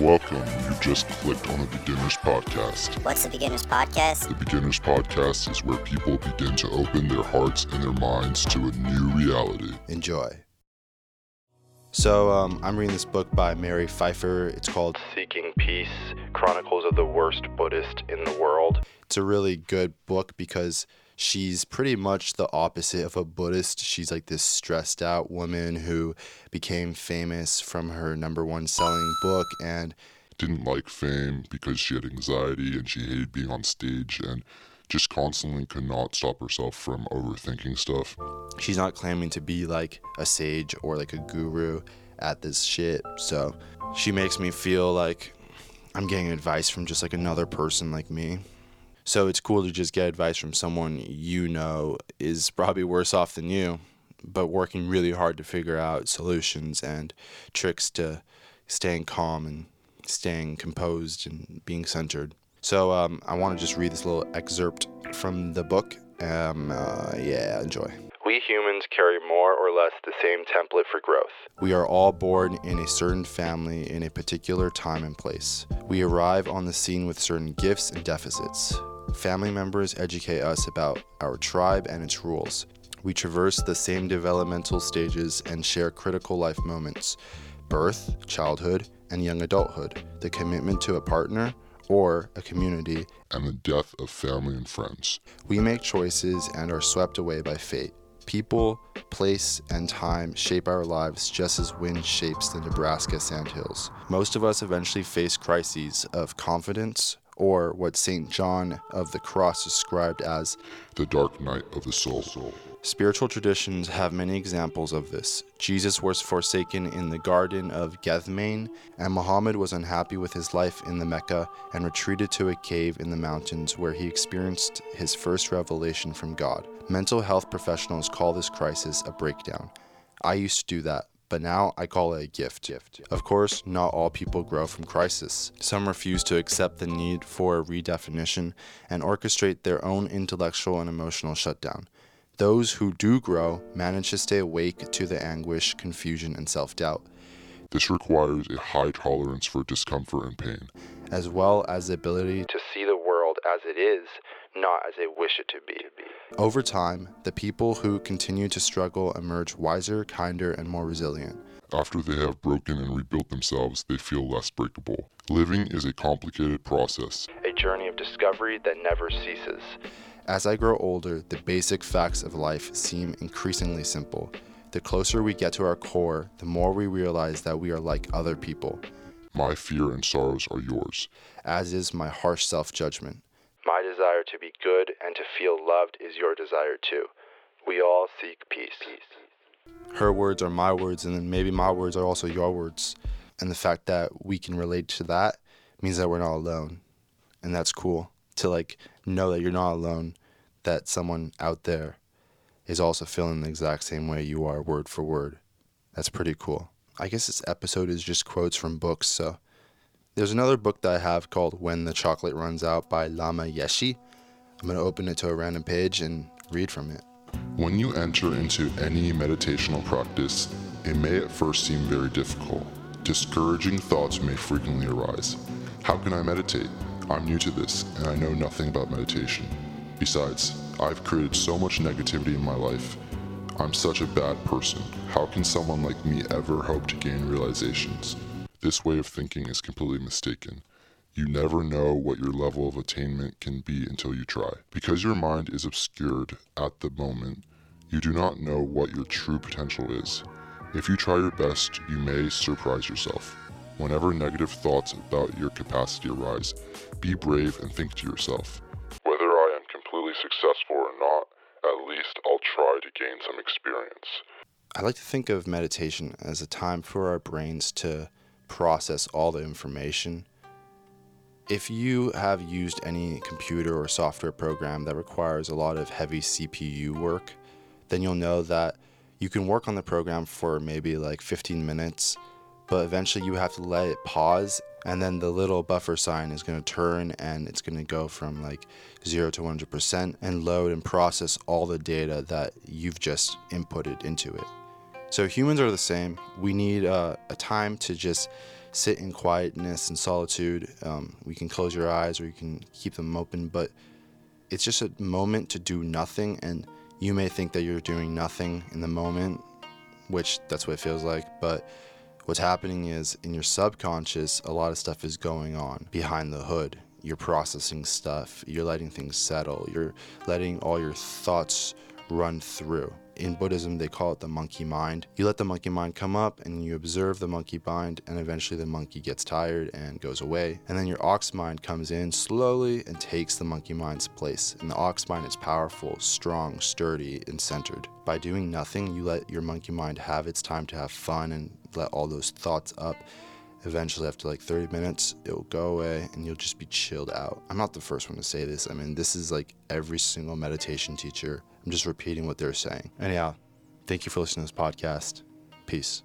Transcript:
Welcome. You just clicked on the Beginners Podcast. What's the Beginners Podcast? The Beginners Podcast is where people begin to open their hearts and their minds to a new reality. Enjoy. So, um, I'm reading this book by Mary Pipher. It's called Seeking Peace Chronicles of the Worst Buddhist in the World. It's a really good book because she's pretty much the opposite of a Buddhist. She's like this stressed out woman who became famous from her number one selling book and Didn't like fame because she had anxiety and she hated being on stage and just constantly could not stop herself from overthinking stuff. she's not claiming to be like a sage or like a guru at this shit. So she makes me feel like I'm getting advice from just like another person like me. So it's cool to just get advice from someone you know is probably worse off than you, but working really hard to figure out solutions and tricks to staying calm and staying composed and being centered. So um, I want to just read this little excerpt from the book. Um, uh, yeah, enjoy. We humans carry more or less the same template for growth. We are all born in a certain family in a particular time and place. We arrive on the scene with certain gifts and deficits. Family members educate us about our tribe and its rules. We traverse the same developmental stages and share critical life moments birth, childhood, and young adulthood, the commitment to a partner or a community. And the death of family and friends. We make choices and are swept away by fate. People, place, and time shape our lives just as wind shapes the Nebraska sandhills. Most of us eventually face crises of confidence, or what St. John of the Cross described as The dark night of the soul. Spiritual traditions have many examples of this. Jesus was forsaken in the Garden of Gethsemane, and Muhammad was unhappy with his life in the Mecca and retreated to a cave in the mountains where he experienced his first revelation from God. Mental health professionals call this crisis a breakdown. I used to do that, but now I call it a gift. gift. Of course, not all people grow from crisis. Some refuse to accept the need for a redefinition and orchestrate their own intellectual and emotional shutdown. Those who do grow manage to stay awake to the anguish, confusion, and self doubt, This requires a high tolerance for discomfort and pain. as well as the ability to. To see the world as it is, not as they wish it to be. Over time, the people who continue to struggle emerge wiser, kinder, and more resilient. After they have broken and rebuilt themselves, they feel less breakable. Living is a complicated process. A journey of discovery that never ceases. As I grow older, the basic facts of life seem increasingly simple. The closer we get to our core, the more we realize that we are like other people, My fear and sorrows are yours. as is my harsh self judgment. Desire to be good and to feel loved is your desire too. We all seek peace. her words are my words, and then maybe my words are also your words. And the fact that we can relate to that means that we're not alone. And that's cool to like know that you're not alone, that someone out there is also feeling the exact same way you are, word for word. That's pretty cool. I guess this episode is just quotes from books. So there's another book that I have called When the Chocolate Runs Out by Lama Yeshe. I'm going to open it to a random page and read from it. When you enter into any meditational practice, it may at first seem very difficult. Discouraging thoughts may frequently arise. How can I meditate? I'm new to this and I know nothing about meditation. Besides, I've created so much negativity in my life. I'm such a bad person. How can someone like me ever hope to gain realizations? This way of thinking is completely mistaken. You never know what your level of attainment can be until you try. Because your mind is obscured at the moment, you do not know what your true potential is. If you try your best, you may surprise yourself. Whenever negative thoughts about your capacity arise, be brave and think to yourself, whether I am completely successful or not, at least I'll try to gain some experience. I like to think of meditation as a time for our brains to process all the information. If you have used any computer or software program that requires a lot of heavy CPU work, then you'll know that you can work on the program for maybe like 15 minutes, but eventually you have to let it pause and then the little buffer sign is going to turn and it's going to go from like 0 to 100% and load and process all the data that you've just inputted into it. So humans are the same. We need uh, a time to just sit in quietness and solitude. Um, we can close your eyes or you can keep them open, but it's just a moment to do nothing. And you may think that you're doing nothing in the moment, which that's what it feels like. But what's happening is in your subconscious, a lot of stuff is going on behind the hood. You're processing stuff, you're letting things settle, you're letting all your thoughts run through in Buddhism, they call it the monkey mind. You let the monkey mind come up and you observe the monkey mind, and eventually the monkey gets tired and goes away. And then your ox mind comes in slowly and takes the monkey mind's place. And the ox mind is powerful, strong, sturdy, and centered. By doing nothing, you let your monkey mind have its time to have fun and let all those thoughts up eventually after like 30 minutes it'll go away and you'll just be chilled out i'm not the first one to say this i mean this is like every single meditation teacher I'm just repeating what they're saying. Anyhow, thank you for listening to this podcast. Peace.